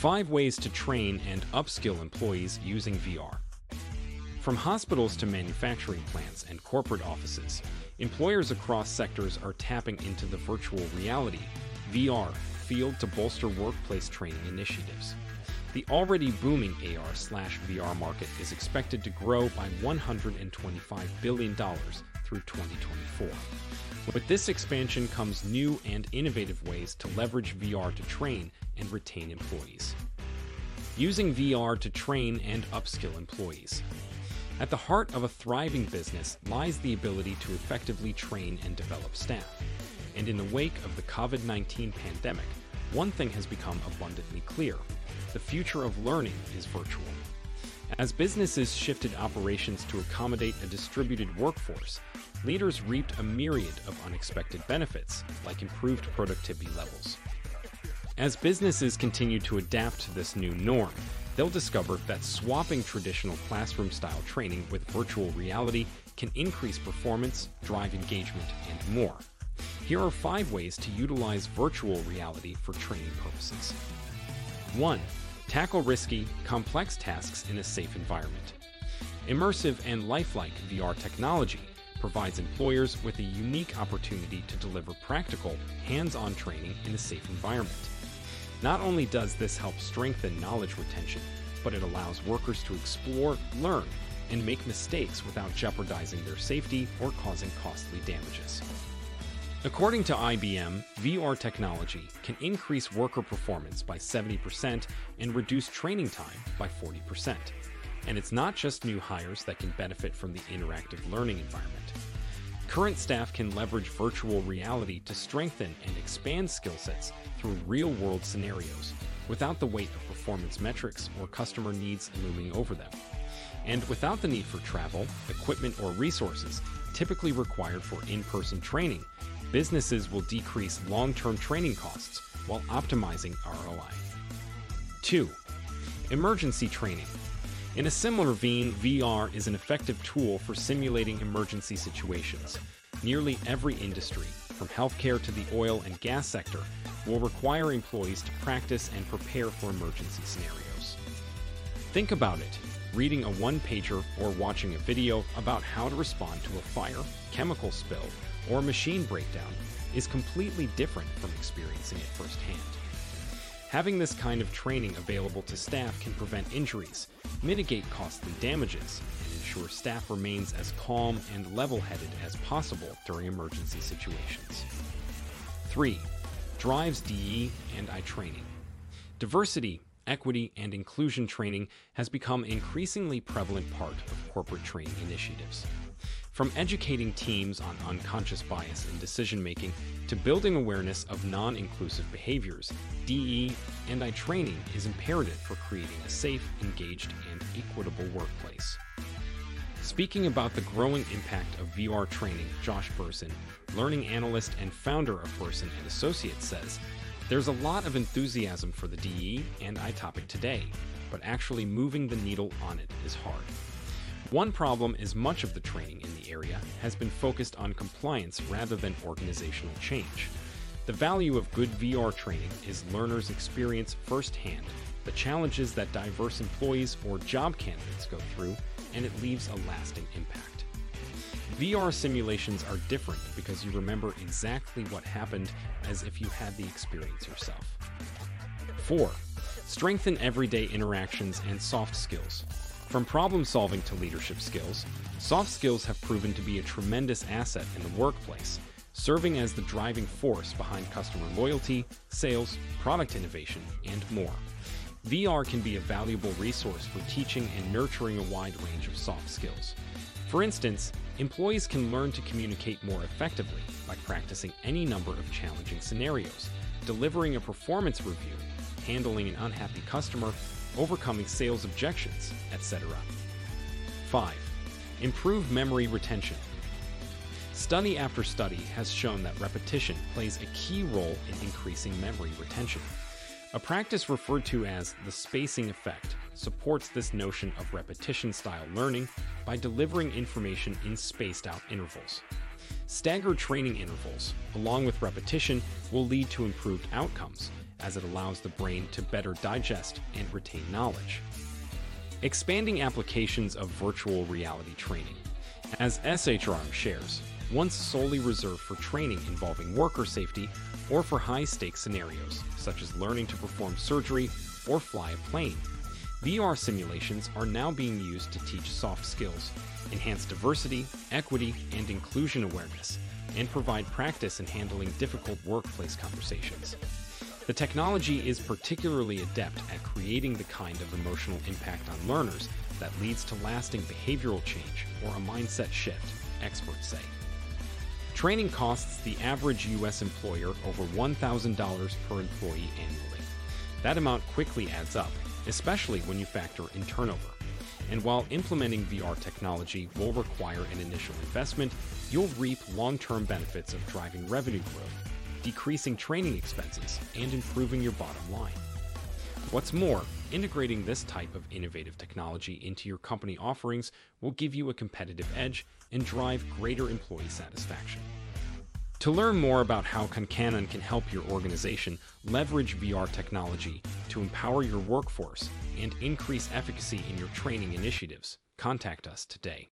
5 Ways to Train and Upskill Employees Using VR. From hospitals to manufacturing plants and corporate offices, employers across sectors are tapping into the virtual reality VR field to bolster workplace training initiatives. The already booming AR slash VR market is expected to grow by $125 billion through 2024. With this expansion comes new and innovative ways to leverage VR to train and retain employees. Using VR to train and upskill employees. At the heart of a thriving business lies the ability to effectively train and develop staff. And in the wake of the COVID 19 pandemic, one thing has become abundantly clear the future of learning is virtual. As businesses shifted operations to accommodate a distributed workforce, leaders reaped a myriad of unexpected benefits, like improved productivity levels. As businesses continue to adapt to this new norm, they'll discover that swapping traditional classroom style training with virtual reality can increase performance, drive engagement, and more. Here are five ways to utilize virtual reality for training purposes. 1. Tackle risky, complex tasks in a safe environment. Immersive and lifelike VR technology provides employers with a unique opportunity to deliver practical, hands on training in a safe environment. Not only does this help strengthen knowledge retention, but it allows workers to explore, learn, and make mistakes without jeopardizing their safety or causing costly damages. According to IBM, VR technology can increase worker performance by 70% and reduce training time by 40%. And it's not just new hires that can benefit from the interactive learning environment. Current staff can leverage virtual reality to strengthen and expand skill sets through real world scenarios without the weight of performance metrics or customer needs looming over them. And without the need for travel, equipment, or resources typically required for in person training, businesses will decrease long term training costs while optimizing ROI. 2. Emergency training. In a similar vein, VR is an effective tool for simulating emergency situations. Nearly every industry, from healthcare to the oil and gas sector, will require employees to practice and prepare for emergency scenarios. Think about it reading a one pager or watching a video about how to respond to a fire, chemical spill, or machine breakdown is completely different from experiencing it firsthand. Having this kind of training available to staff can prevent injuries, mitigate costly damages, and ensure staff remains as calm and level headed as possible during emergency situations. 3. Drives DE and I training. Diversity, equity, and inclusion training has become an increasingly prevalent part of corporate training initiatives. From educating teams on unconscious bias in decision making to building awareness of non inclusive behaviors, DE and I training is imperative for creating a safe, engaged, and equitable workplace. Speaking about the growing impact of VR training, Josh Bersin, learning analyst and founder of Bersin and Associates, says there's a lot of enthusiasm for the DE and I topic today, but actually moving the needle on it is hard. One problem is much of the training in the area has been focused on compliance rather than organizational change. The value of good VR training is learners experience firsthand the challenges that diverse employees or job candidates go through, and it leaves a lasting impact. VR simulations are different because you remember exactly what happened as if you had the experience yourself. 4. Strengthen everyday interactions and soft skills. From problem solving to leadership skills, soft skills have proven to be a tremendous asset in the workplace, serving as the driving force behind customer loyalty, sales, product innovation, and more. VR can be a valuable resource for teaching and nurturing a wide range of soft skills. For instance, employees can learn to communicate more effectively by practicing any number of challenging scenarios, delivering a performance review, handling an unhappy customer, overcoming sales objections, etc. 5. Improve memory retention. Study after study has shown that repetition plays a key role in increasing memory retention. A practice referred to as the spacing effect supports this notion of repetition style learning by delivering information in spaced out intervals. Staggered training intervals, along with repetition, will lead to improved outcomes, as it allows the brain to better digest and retain knowledge. Expanding applications of virtual reality training. As SHRM shares, once solely reserved for training involving worker safety or for high stakes scenarios, such as learning to perform surgery or fly a plane. VR simulations are now being used to teach soft skills, enhance diversity, equity, and inclusion awareness, and provide practice in handling difficult workplace conversations. The technology is particularly adept at creating the kind of emotional impact on learners that leads to lasting behavioral change or a mindset shift, experts say. Training costs the average U.S. employer over $1,000 per employee annually. That amount quickly adds up, especially when you factor in turnover. And while implementing VR technology will require an initial investment, you'll reap long term benefits of driving revenue growth, decreasing training expenses, and improving your bottom line. What's more, integrating this type of innovative technology into your company offerings will give you a competitive edge and drive greater employee satisfaction. To learn more about how Concannon can help your organization leverage VR technology to empower your workforce and increase efficacy in your training initiatives, contact us today.